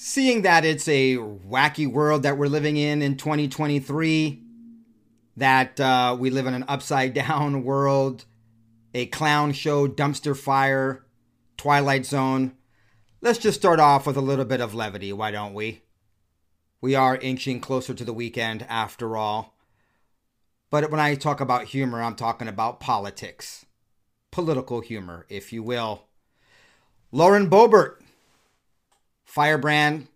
seeing that it's a wacky world that we're living in in 2023, that uh, we live in an upside down world, a clown show, dumpster fire, Twilight Zone, let's just start off with a little bit of levity, why don't we? We are inching closer to the weekend after all. But when I talk about humor, I'm talking about politics. Political humor, if you will. Lauren Boebert Firebrand,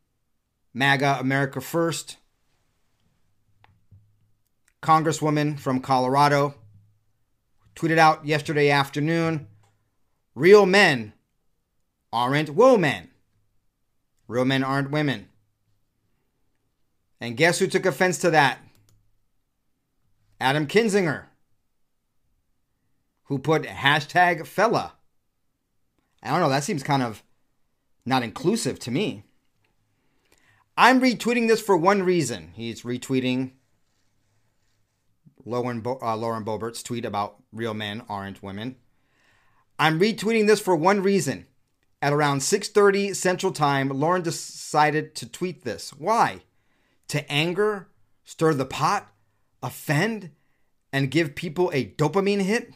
MAGA America First, Congresswoman from Colorado, tweeted out yesterday afternoon real men aren't women. Real men aren't women. And guess who took offense to that? Adam Kinzinger, who put hashtag fella. I don't know, that seems kind of not inclusive to me. I'm retweeting this for one reason. He's retweeting Lauren, Bo- uh, Lauren Boebert's tweet about real men aren't women. I'm retweeting this for one reason. At around 6:30 Central Time, Lauren decided to tweet this. Why? To anger, stir the pot, offend, and give people a dopamine hit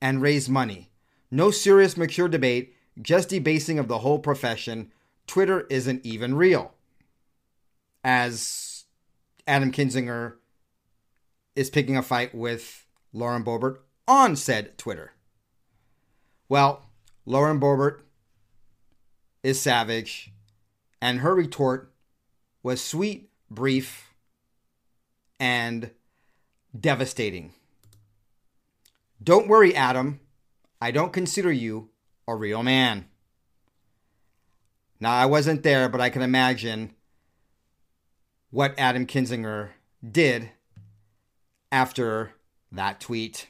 and raise money. No serious mature debate just debasing of the whole profession. Twitter isn't even real. As Adam Kinzinger is picking a fight with Lauren Boebert on said Twitter. Well, Lauren Boebert is savage, and her retort was sweet, brief, and devastating. Don't worry, Adam. I don't consider you a real man. Now, I wasn't there, but I can imagine what Adam Kinzinger did after that tweet.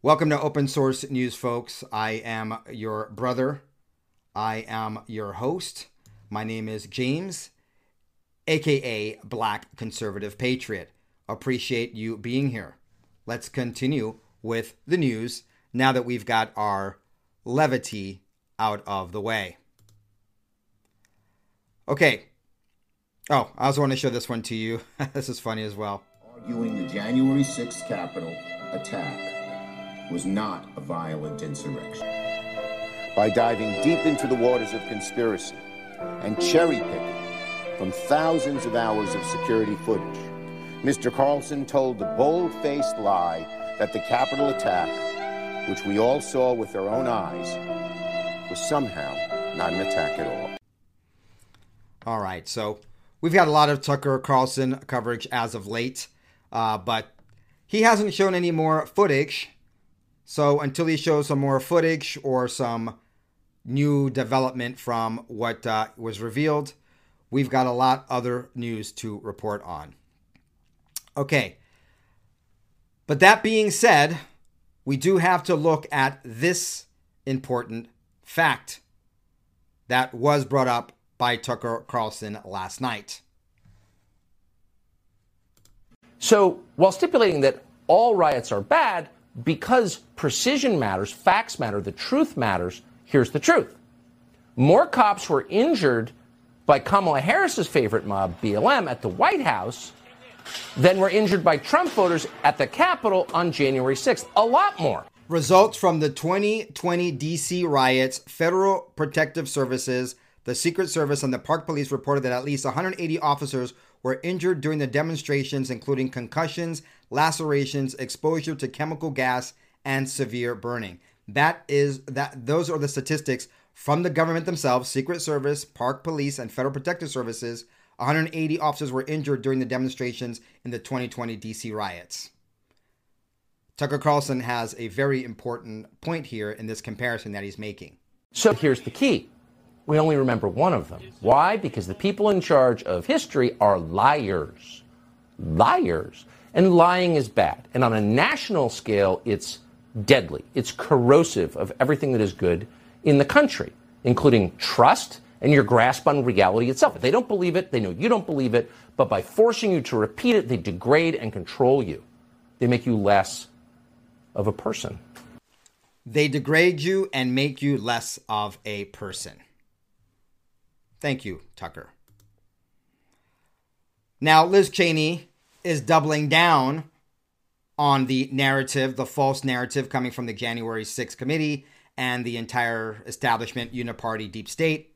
Welcome to Open Source News, folks. I am your brother. I am your host. My name is James, aka Black Conservative Patriot. Appreciate you being here. Let's continue with the news now that we've got our levity out of the way. Okay. Oh, I also want to show this one to you. this is funny as well. Arguing the January 6th Capitol attack was not a violent insurrection. By diving deep into the waters of conspiracy and cherry picking from thousands of hours of security footage, Mr. Carlson told the bold faced lie that the Capitol attack which we all saw with our own eyes, was somehow not an attack at all. All right, so we've got a lot of Tucker Carlson coverage as of late, uh, but he hasn't shown any more footage. So until he shows some more footage or some new development from what uh, was revealed, we've got a lot other news to report on. Okay. But that being said, we do have to look at this important fact that was brought up by Tucker Carlson last night. So, while stipulating that all riots are bad, because precision matters, facts matter, the truth matters, here's the truth. More cops were injured by Kamala Harris's favorite mob, BLM, at the White House than were injured by Trump voters at the Capitol on January 6th. A lot more. Results from the 2020 DC riots, Federal Protective Services, the Secret Service, and the Park Police reported that at least 180 officers were injured during the demonstrations, including concussions, lacerations, exposure to chemical gas, and severe burning. That is that those are the statistics from the government themselves, Secret Service, Park Police, and Federal Protective Services 180 officers were injured during the demonstrations in the 2020 DC riots. Tucker Carlson has a very important point here in this comparison that he's making. So here's the key. We only remember one of them. Why? Because the people in charge of history are liars. Liars. And lying is bad. And on a national scale, it's deadly. It's corrosive of everything that is good in the country, including trust and your grasp on reality itself. If they don't believe it, they know you don't believe it, but by forcing you to repeat it, they degrade and control you. They make you less of a person. They degrade you and make you less of a person. Thank you, Tucker. Now, Liz Cheney is doubling down on the narrative, the false narrative coming from the January 6th committee and the entire establishment, uniparty, deep state.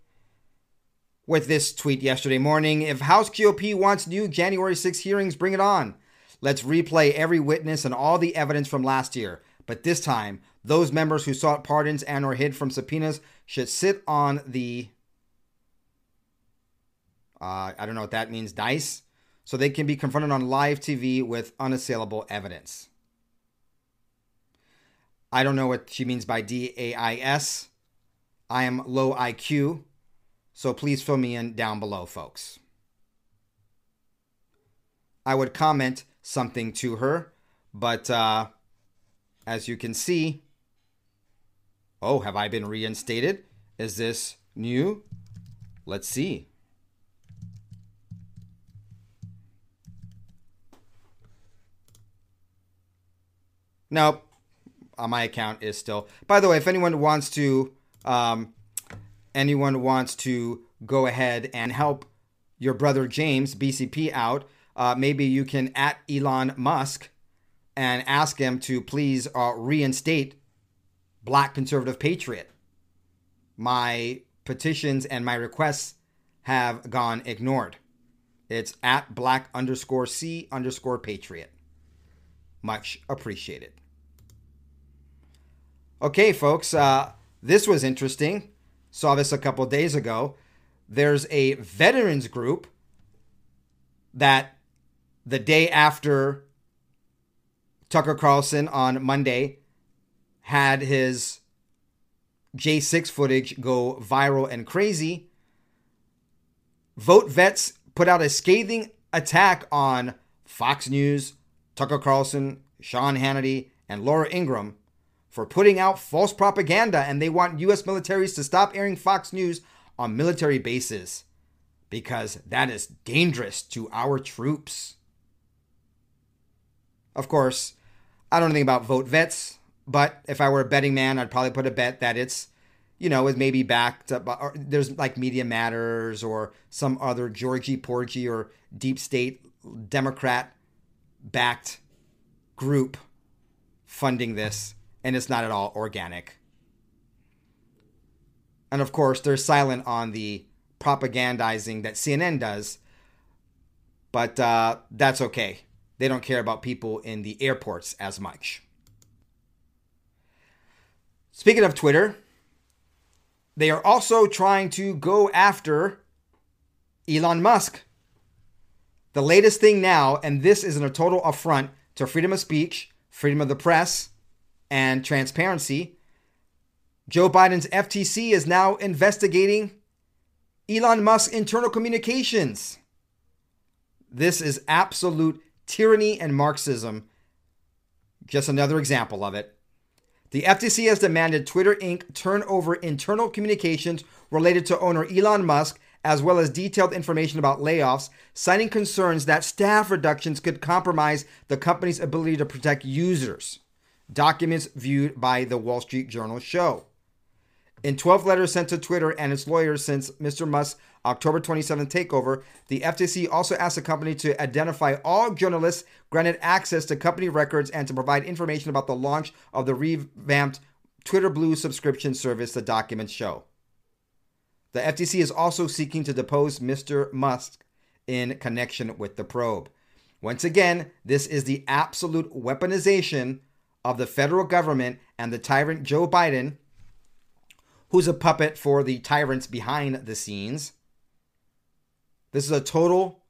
With this tweet yesterday morning if House GOP wants new January 6 hearings, bring it on. Let's replay every witness and all the evidence from last year. But this time, those members who sought pardons and or hid from subpoenas should sit on the uh, I don't know what that means, dice, so they can be confronted on live TV with unassailable evidence. I don't know what she means by D A I S. I am low IQ, so please fill me in down below, folks. I would comment something to her, but uh, as you can see, oh, have I been reinstated? Is this new? Let's see. Nope. On my account is still. By the way, if anyone wants to, um, anyone wants to go ahead and help your brother James BCP out, uh, maybe you can at Elon Musk and ask him to please uh, reinstate Black Conservative Patriot. My petitions and my requests have gone ignored. It's at black underscore C underscore patriot. Much appreciated. Okay, folks, uh, this was interesting. Saw this a couple days ago. There's a veterans group that the day after Tucker Carlson on Monday had his J6 footage go viral and crazy, Vote Vets put out a scathing attack on Fox News, Tucker Carlson, Sean Hannity, and Laura Ingraham for putting out false propaganda, and they want U.S. militaries to stop airing Fox News on military bases because that is dangerous to our troops. Of course, I don't know anything about vote vets, but if I were a betting man, I'd probably put a bet that it's, you know, is maybe backed up. Or there's like Media Matters or some other Georgie Porgy or deep state Democrat backed group funding this and it's not at all organic. And of course, they're silent on the propagandizing that CNN does, but uh, that's okay. They don't care about people in the airports as much. Speaking of Twitter, they are also trying to go after Elon Musk. The latest thing now, and this is a total affront to freedom of speech, freedom of the press, and transparency, Joe Biden's FTC is now investigating Elon Musk's internal communications. This is absolute tyranny and Marxism. Just another example of it. The FTC has demanded Twitter Inc. turn over internal communications related to owner Elon Musk, as well as detailed information about layoffs, citing concerns that staff reductions could compromise the company's ability to protect users documents viewed by the Wall Street Journal show. In 12 letters sent to Twitter and its lawyers since Mr. Musk's October 27th takeover, the FTC also asked the company to identify all journalists granted access to company records and to provide information about the launch of the revamped Twitter Blue subscription service, the documents show. The FTC is also seeking to depose Mr. Musk in connection with the probe. Once again, this is the absolute weaponization of the federal government and the tyrant Joe Biden, who's a puppet for the tyrants behind the scenes. This is a total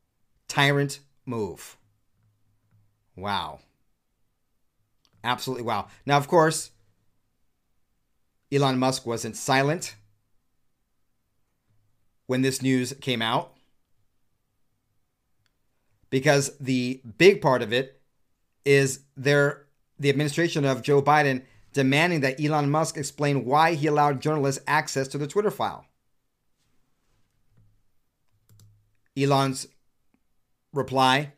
tyrant move. Wow. Absolutely wow. Now, of course, Elon Musk wasn't silent when this news came out because the big part of it is there the administration of Joe Biden demanding that Elon Musk explain why he allowed journalists access to the Twitter file. Elon's reply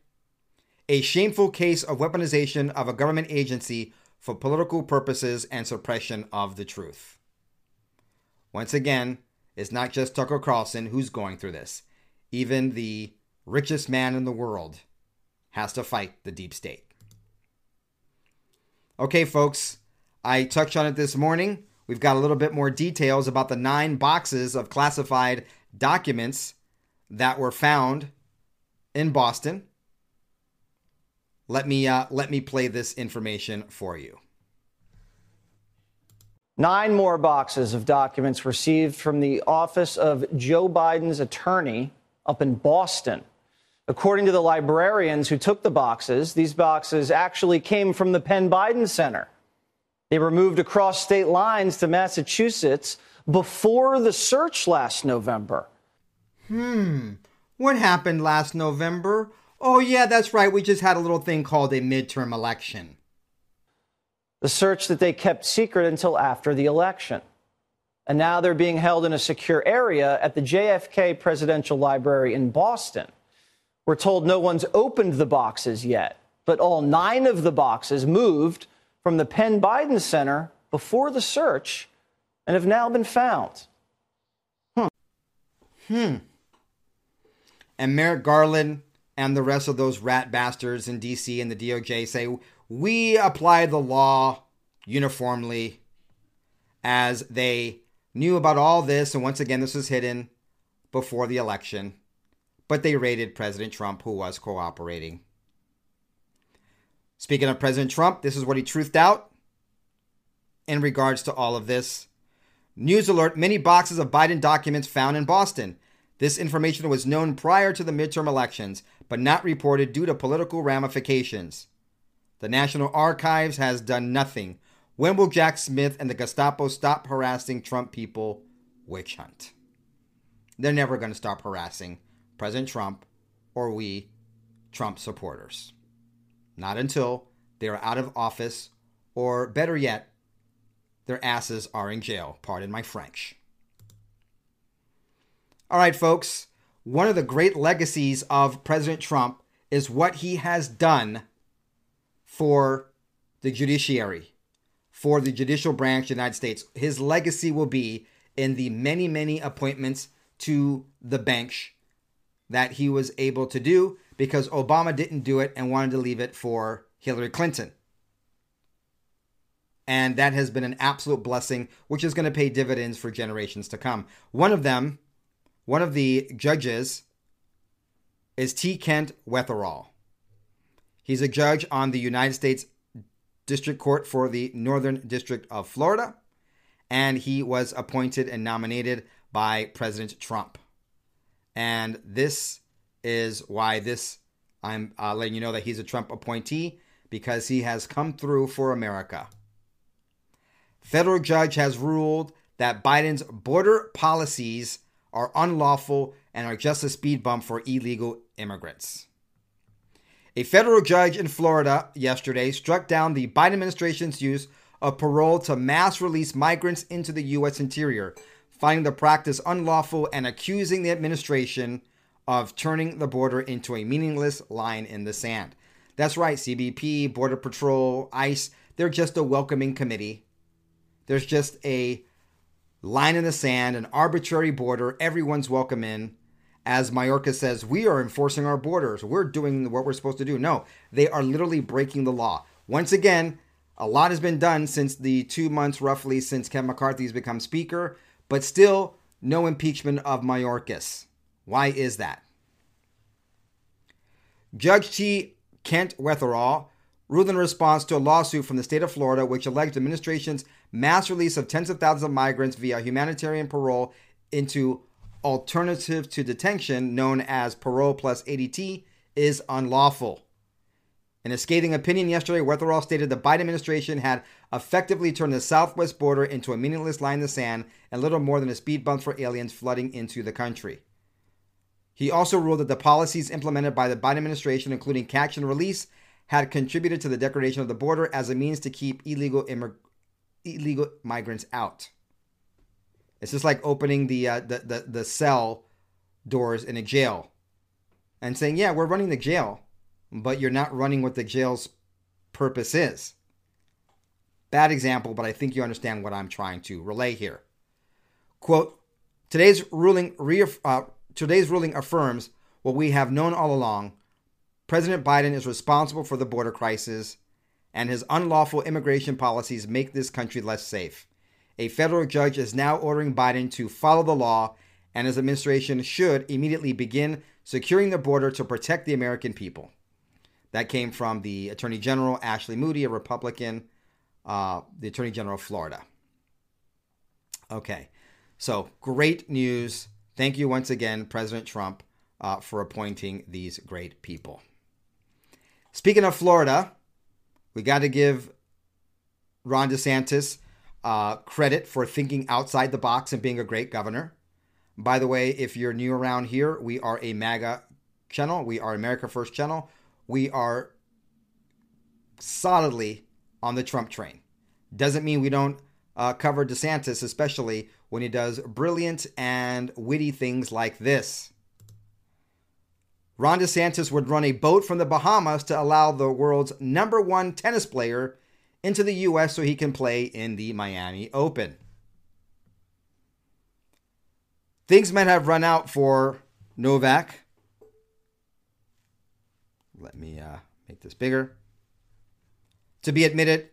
a shameful case of weaponization of a government agency for political purposes and suppression of the truth. Once again, It's not just Tucker Carlson who's going through this. Even the richest man in the world has to fight the deep state. Okay, folks, I touched on it this morning. We've got a little bit more details about the nine boxes of classified documents that were found in Boston. Let me uh, let me play this information for you. Nine more boxes of documents received from the office of Joe Biden's attorney up in Boston. According to the librarians who took the boxes, these boxes actually came from the Penn Biden Center. They were moved across state lines to Massachusetts before the search last November. Hmm. What happened last November? Oh, yeah, that's right. We just had a little thing called a midterm election. The search that they kept secret until after the election. And now they're being held in a secure area at the JFK Presidential Library in Boston. We're told no one's opened the boxes yet, but all nine of the boxes moved from the Penn Biden Center before the search and have now been found. Hmm. Hmm. And Merrick Garland and the rest of those rat bastards in DC and the DOJ say we apply the law uniformly as they knew about all this. And once again, this was hidden before the election, but they raided President Trump, who was cooperating. Speaking of President Trump, this is what he truthed out in regards to all of this. News alert many boxes of Biden documents found in Boston. This information was known prior to the midterm elections, but not reported due to political ramifications. The National Archives has done nothing. When will Jack Smith and the Gestapo stop harassing Trump people? Witch hunt. They're never going to stop harassing President Trump or we, Trump supporters. Not until they are out of office, or better yet, their asses are in jail. Pardon my French. All right, folks. One of the great legacies of President Trump is what he has done for the judiciary, for the judicial branch of the United States. His legacy will be in the many, many appointments to the bench that he was able to do because Obama didn't do it and wanted to leave it for Hillary Clinton. And that has been an absolute blessing, which is going to pay dividends for generations to come. One of them, one of the judges, is T. Kent Wetherell. He's a judge on the United States District Court for the Northern District of Florida, and he was appointed and nominated by President Trump. And this is why this I'm uh, letting you know that he's a Trump appointee because he has come through for America. Federal judge has ruled that Biden's border policies are unlawful and are just a speed bump for illegal immigrants. A federal judge in Florida yesterday struck down the Biden administration's use of parole to mass release migrants into the U.S. interior, finding the practice unlawful and accusing the administration of turning the border into a meaningless line in the sand. That's right, CBP, Border Patrol, ICE, they're just a welcoming committee. There's just a line in the sand, an arbitrary border. Everyone's welcome in. As Mayorkas says, we are enforcing our borders. We're doing what we're supposed to do. No, they are literally breaking the law. Once again, a lot has been done since the two months roughly since Kevin McCarthy has become Speaker, but still no impeachment of Mayorkas. Why is that? Judge T. Kent Wetherell ruled in response to a lawsuit from the state of Florida which alleged the administration's mass release of tens of thousands of migrants via humanitarian parole into alternative to detention known as parole plus ADT is unlawful. In a scathing opinion yesterday, Wetherell stated the Biden administration had effectively turned the southwest border into a meaningless line in the sand and little more than a speed bump for aliens flooding into the country. He also ruled that the policies implemented by the Biden administration, including catch and release, had contributed to the degradation of the border as a means to keep illegal immig- illegal migrants out. It's just like opening the, uh, the the the cell doors in a jail and saying, "Yeah, we're running the jail, but you're not running what the jail's purpose is." Bad example, but I think you understand what I'm trying to relay here. Quote Today's ruling, reaff- uh, today's ruling affirms what we have known all along. President Biden is responsible for the border crisis, and his unlawful immigration policies make this country less safe. A federal judge is now ordering Biden to follow the law, and his administration should immediately begin securing the border to protect the American people. That came from the Attorney General, Ashley Moody, a Republican, uh, the Attorney General of Florida. Okay, so great news. Thank you once again, President Trump, uh, for appointing these great people. Speaking of Florida, we got to give Ron DeSantis uh, credit for thinking outside the box and being a great governor. By the way, if you're new around here, we are a MAGA channel. We are America First channel. We are solidly on the Trump train. Doesn't mean we don't uh, cover DeSantis, especially when he does brilliant and witty things like this. Ron DeSantis would run a boat from the Bahamas to allow the world's number one tennis player into the U.S. so he can play in the Miami Open. Things might have run out for Novak. Let me uh, make this bigger. To be admitted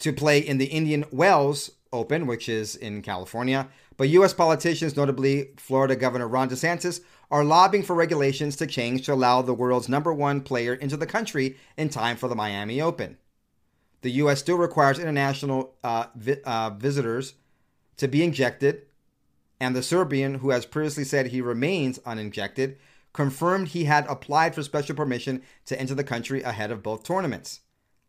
to play in the Indian Wells Open, which is in California. But U.S. politicians, notably Florida Governor Ron DeSantis, are lobbying for regulations to change to allow the world's number one player into the country in time for the Miami Open. The U.S. still requires international uh, vi- uh, visitors to be injected, and the Serbian, who has previously said he remains uninjected, confirmed he had applied for special permission to enter the country ahead of both tournaments.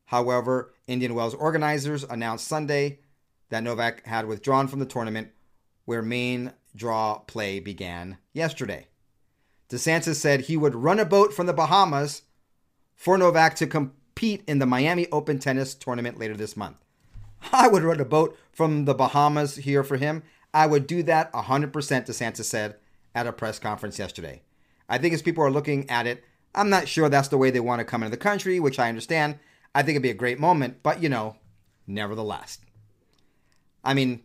However, Indian Wells organizers announced Sunday that Novak had withdrawn from the tournament, where main draw play began yesterday. DeSantis said he would run a boat from the Bahamas for Novak to compete in the Miami Open tennis tournament later this month. I would run a boat from the Bahamas here for him. I would do that 100%, DeSantis said at a press conference yesterday. I think as people are looking at it, I'm not sure that's the way they want to come into the country, which I understand. I think it'd be a great moment, but you know, nevertheless. I mean,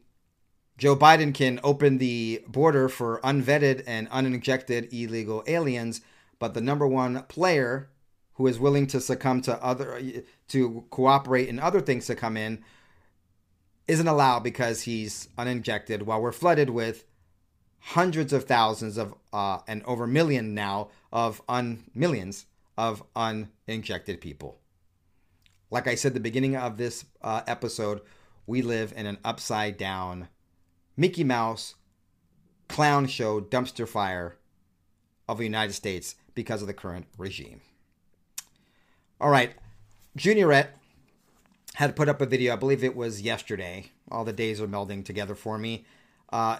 Joe Biden can open the border for unvetted and uninjected illegal aliens, but the number one player who is willing to succumb to other to cooperate in other things to come in isn't allowed because he's uninjected while we're flooded with hundreds of thousands of uh, and over a million now of un millions of uninjected people. Like I said, at the beginning of this uh, episode, we live in an upside down Mickey Mouse clown show dumpster fire of the United States because of the current regime. All right, Juniorette had put up a video, I believe it was yesterday. All the days are melding together for me. Uh,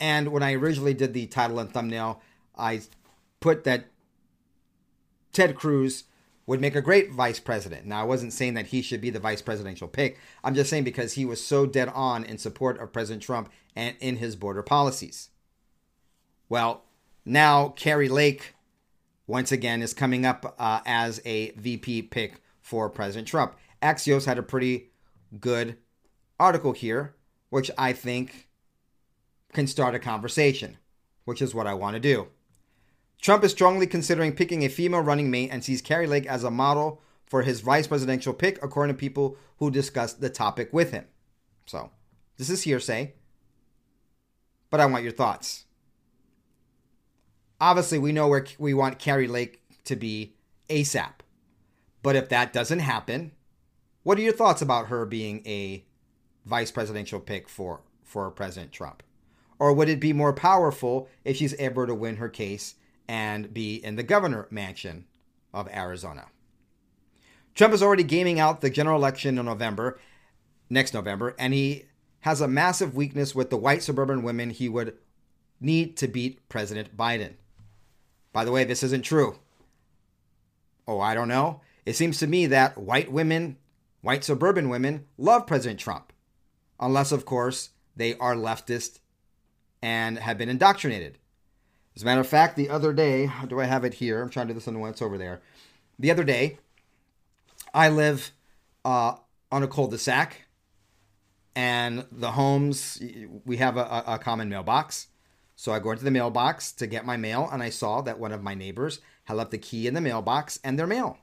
and when I originally did the title and thumbnail, I put that Ted Cruz would make a great vice president. Now, I wasn't saying that he should be the vice presidential pick. I'm just saying because he was so dead on in support of President Trump and in his border policies. Well, now Kari Lake, once again, is coming up uh, as a VP pick for President Trump. Axios had a pretty good article here, which I think can start a conversation, which is what I want to do. Trump is strongly considering picking a female running mate and sees Kari Lake as a model for his vice presidential pick, according to people who discussed the topic with him. So, this is hearsay, but I want your thoughts. Obviously, we know where we want Kari Lake to be ASAP. But if that doesn't happen, what are your thoughts about her being a vice presidential pick for, for President Trump? Or would it be more powerful if she's able to win her case and be in the governor mansion of Arizona? Trump is already gaming out the general election in November, next November, and he has a massive weakness with the white suburban women he would need to beat President Biden. By the way, this isn't true. Oh, I don't know. It seems to me that white women, white suburban women, love President Trump. Unless, of course, they are leftist and have been indoctrinated. As a matter of fact, the other day, do I have it here? I'm trying to do this on when it's over there. The other day, I live uh, on a cul-de-sac, and the homes, we have a, a common mailbox. So I go into the mailbox to get my mail, and I saw that one of my neighbors had left the key in the mailbox and their mail.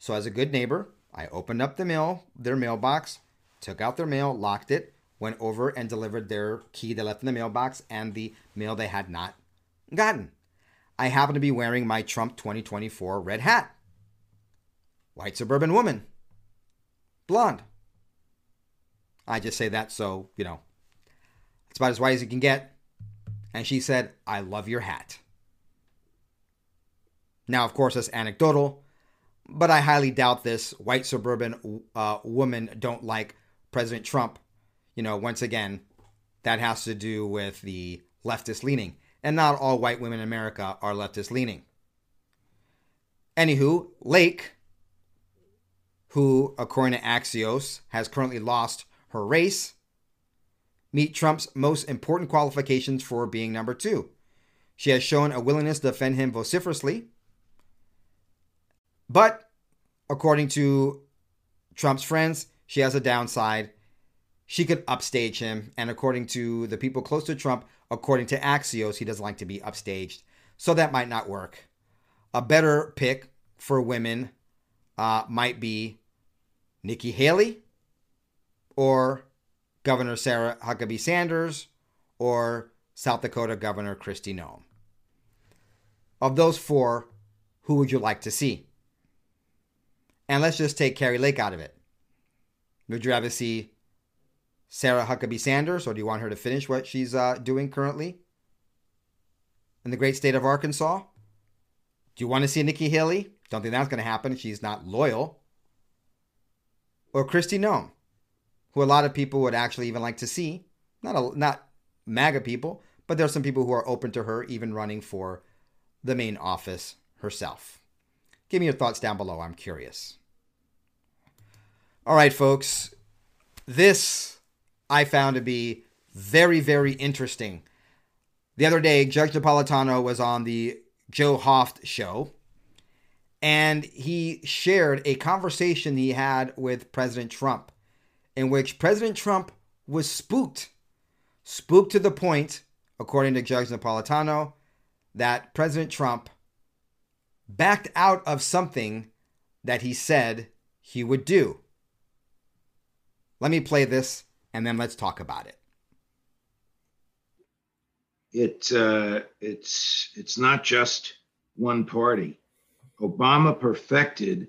So as a good neighbor, I opened up the mail, their mailbox, took out their mail, locked it, went over and delivered their key they left in the mailbox and the mail they had not gotten. I happen to be wearing my Trump 2024 red hat. White suburban woman. Blonde. I just say that so, you know, it's about as white as you can get. And she said, I love your hat. Now, of course, that's anecdotal, but I highly doubt this white suburban uh, woman don't like President Trump. You know, once again, that has to do with the leftist leaning. And not all white women in America are leftist leaning. Anywho, Lake, who, according to Axios, has currently lost her race, meet Trump's most important qualifications for being number two. She has shown a willingness to defend him vociferously. But according to Trump's friends, she has a downside. She could upstage him. And according to the people close to Trump, according to Axios, he doesn't like to be upstaged. So that might not work. A better pick for women uh, might be Nikki Haley or Governor Sarah Huckabee Sanders or South Dakota Governor Kristi Noem. Of those four, who would you like to see? And let's just take Kari Lake out of it. Would you rather see Sarah Huckabee Sanders, or do you want her to finish what she's uh, doing currently in the great state of Arkansas? Do you want to see Nikki Haley? Don't think that's going to happen. She's not loyal. Or Kristi Noem, who a lot of people would actually even like to see. Not a, not MAGA people, but there are some people who are open to her even running for the main office herself. Give me your thoughts down below. I'm curious. All right, folks. This I found to be very, very interesting. The other day, Judge Napolitano was on the Joe Hoft show, and he shared a conversation he had with President Trump, in which President Trump was spooked. Spooked to the point, according to Judge Napolitano, that President Trump backed out of something that he said he would do. Let me play this and then let's talk about it. It uh, it's it's not just one party. Obama perfected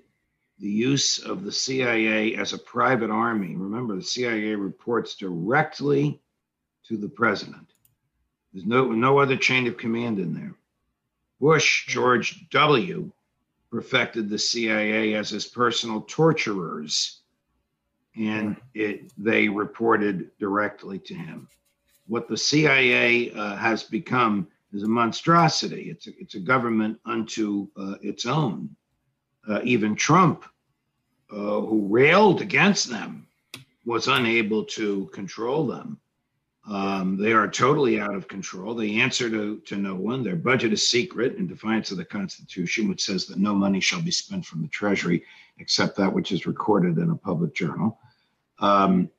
the use of the CIA as a private army. Remember, the CIA reports directly to the president. There's no no other chain of command in there. Bush, George W., perfected the CIA as his personal torturers, and it, they reported directly to him. What the CIA uh, has become is a monstrosity. It's a, it's a government unto uh, its own. Uh, even Trump, uh, who railed against them, was unable to control them. Um, they are totally out of control. They answer to, to no one. Their budget is secret in defiance of the Constitution, which says that no money shall be spent from the Treasury except that which is recorded in a public journal. Um,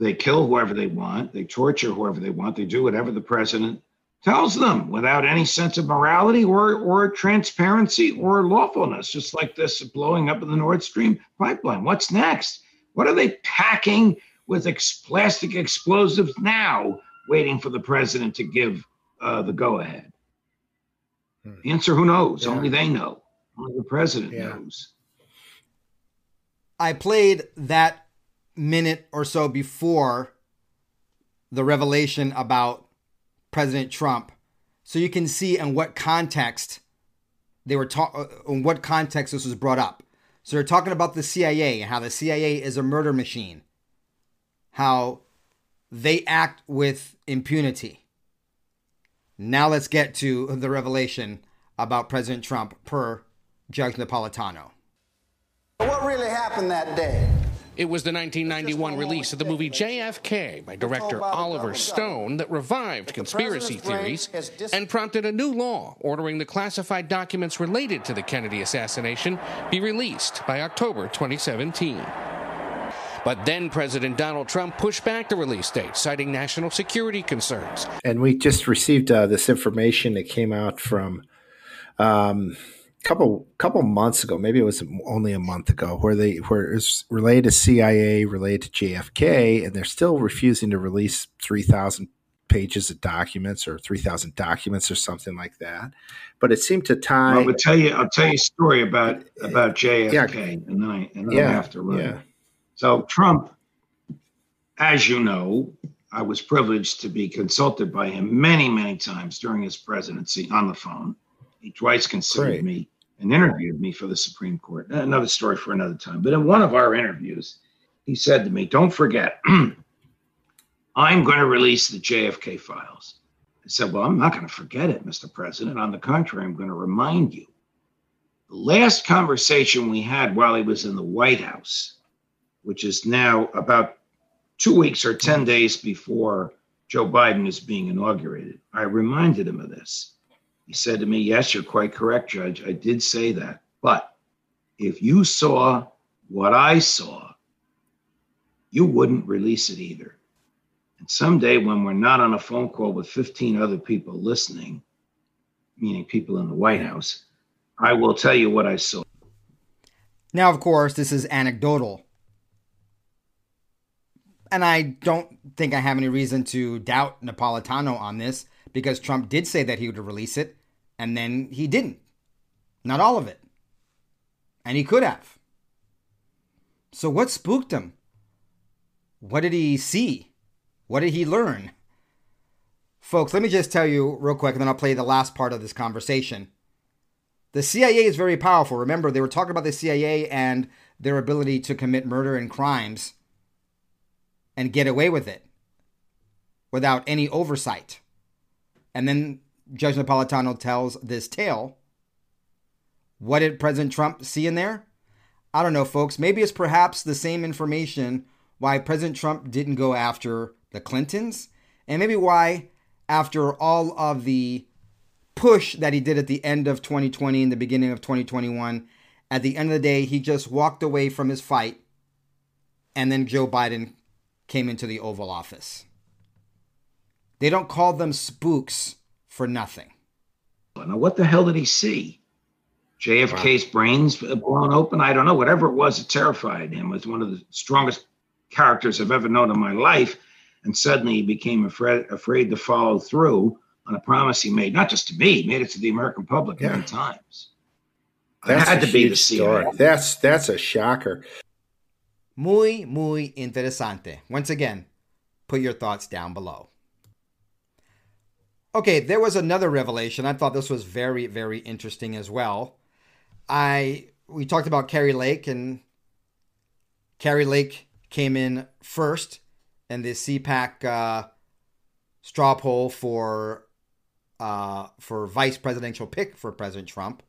they kill whoever they want. They torture whoever they want. They do whatever the president tells them without any sense of morality or, or transparency or lawfulness, just like this blowing up of the Nord Stream pipeline. What's next? What are they packing with ex- plastic explosives now, waiting for the president to give uh, the go ahead? Hmm. answer who knows? Yeah. Only they know. Only the president yeah. knows. I played that minute or so before the revelation about President Trump so you can see in what context they were uh, in what context this was brought up. So they're talking about the CIA and how the CIA is a murder machine how they act with impunity. Now let's get to the revelation about President Trump per Judge Napolitano. What really happened that day? It was the 1991 release of the movie JFK by director Oliver Stone that revived conspiracy theories and prompted a new law ordering the classified documents related to the Kennedy assassination be released by October 2017. But then President Donald Trump pushed back the release date, citing national security concerns. And we just received uh, this information that came out from um, a couple couple months ago, maybe it was only a month ago, where they where it's related to CIA, related to JFK, and they're still refusing to release three thousand pages of documents or 3000 documents or something like that but it seemed to tie well, i'll tell you i'll tell you a story about about jfk yeah. and then i and then yeah, I have to run yeah. so trump as you know i was privileged to be consulted by him many many times during his presidency on the phone he twice considered Great. me and interviewed me for the supreme court uh, another story for another time but in one of our interviews he said to me don't forget I'm going to release the JFK files. I said, Well, I'm not going to forget it, Mr. President. On the contrary, I'm going to remind you. The last conversation we had while he was in the White House, which is now about two weeks or 10 days before Joe Biden is being inaugurated, I reminded him of this. He said to me, Yes, you're quite correct, Judge. I did say that. But if you saw what I saw, you wouldn't release it either. And someday, when we're not on a phone call with 15 other people listening, meaning people in the White House, I will tell you what I saw. Now, of course, this is anecdotal. And I don't think I have any reason to doubt Napolitano on this because Trump did say that he would release it, and then he didn't. Not all of it. And he could have. So, what spooked him? What did he see? What did he learn? Folks, let me just tell you real quick, and then I'll play the last part of this conversation. The CIA is very powerful. Remember, they were talking about the CIA and their ability to commit murder and crimes and get away with it without any oversight. And then Judge Napolitano tells this tale. What did President Trump see in there? I don't know, folks. Maybe it's perhaps the same information why President Trump didn't go after the Clintons, and maybe why, after all of the push that he did at the end of 2020 and the beginning of 2021, at the end of the day, he just walked away from his fight, and then Joe Biden came into the Oval Office. They don't call them spooks for nothing. Now, what the hell did he see? JFK's wow. brains blown open? I don't know. Whatever it was, it terrified him. It was one of the strongest characters I've ever known in my life and suddenly he became afraid, afraid to follow through on a promise he made, not just to me, he made it to the American public yeah. many times. That had to be the story. That's that's a shocker. Muy muy interesante. Once again, put your thoughts down below. Okay, there was another revelation. I thought this was very very interesting as well. I we talked about Kari Lake and Kari Lake came in first in the CPAC uh, straw poll for uh, for vice presidential pick for President Trump.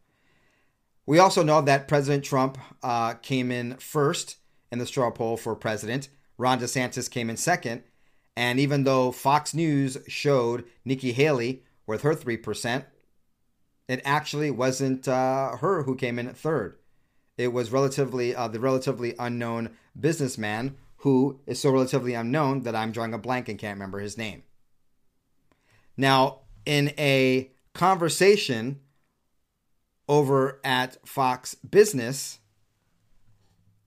We also know that President Trump uh, came in first in the straw poll for president. Ron DeSantis came in second. And even though Fox News showed Nikki Haley with her 3%, it actually wasn't uh, her who came in third. It was relatively uh, the relatively unknown businessman who is so relatively unknown that I'm drawing a blank and can't remember his name. Now, in a conversation over at Fox Business,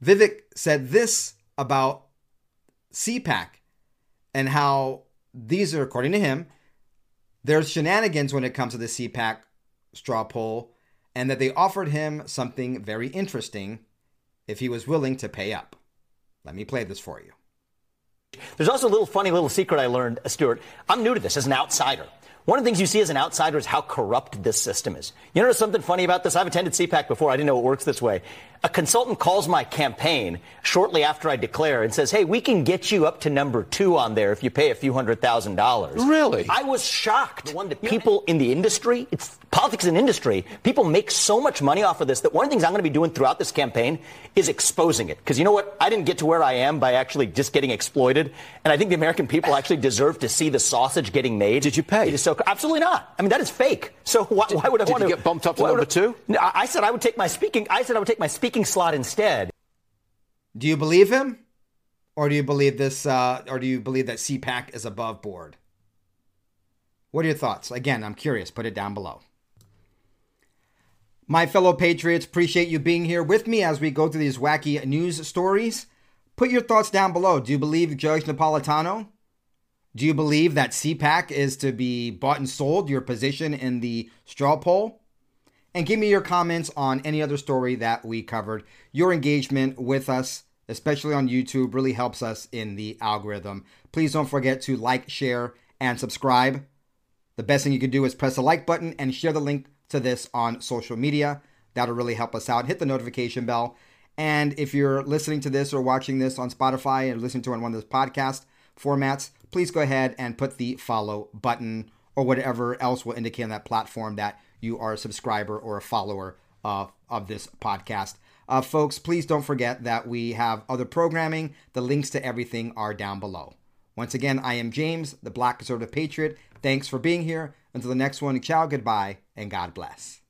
Vivek said this about CPAC and how these are, according to him, there's shenanigans when it comes to the CPAC straw poll, and that they offered him something very interesting if he was willing to pay up. Let me play this for you. There's also a little funny little secret I learned, uh, Stuart. I'm new to this as an outsider. One of the things you see as an outsider is how corrupt this system is. You know something funny about this? I've attended CPAC before. I didn't know it works this way. A consultant calls my campaign shortly after I declare and says, Hey, we can get you up to number two on there if you pay a few hundred thousand dollars. Really? I was shocked. The One that people in the industry, it's politics and industry, people make so much money off of this that one of the things I'm going to be doing throughout this campaign is exposing it. Because you know what? I didn't get to where I am by actually just getting exploited. And I think the American people actually deserve to see the sausage getting made. Did you pay? It is so, absolutely not. I mean, that is fake. So why, did, why would I want to get bumped up to number two? I said I would take my speaking. I said I would take my speaking slot instead. Do you believe him? Or do you believe this, uh, or do you believe that CPAC is above board? What are your thoughts? Again, I'm curious. Put it down below. My fellow patriots, appreciate you being here with me as we go through these wacky news stories. Put your thoughts down below. Do you believe Judge Napolitano? Do you believe that CPAC is to be bought and sold, your position in the straw poll? And give me your comments on any other story that we covered. Your engagement with us, especially on YouTube, really helps us in the algorithm. Please don't forget to like, share, and subscribe. The best thing you can do is press the like button and share the link to this on social media. That'll really help us out. Hit the notification bell. And if you're listening to this or watching this on Spotify and listening to it on one of those podcast formats, please go ahead and put the follow button or whatever else will indicate on that platform that you are a subscriber or a follower of, of this podcast. Uh, folks, please don't forget that we have other programming. The links to everything are down below. Once again, I am James, the Black Conservative Patriot. Thanks for being here. Until the next one, ciao, goodbye, and God bless.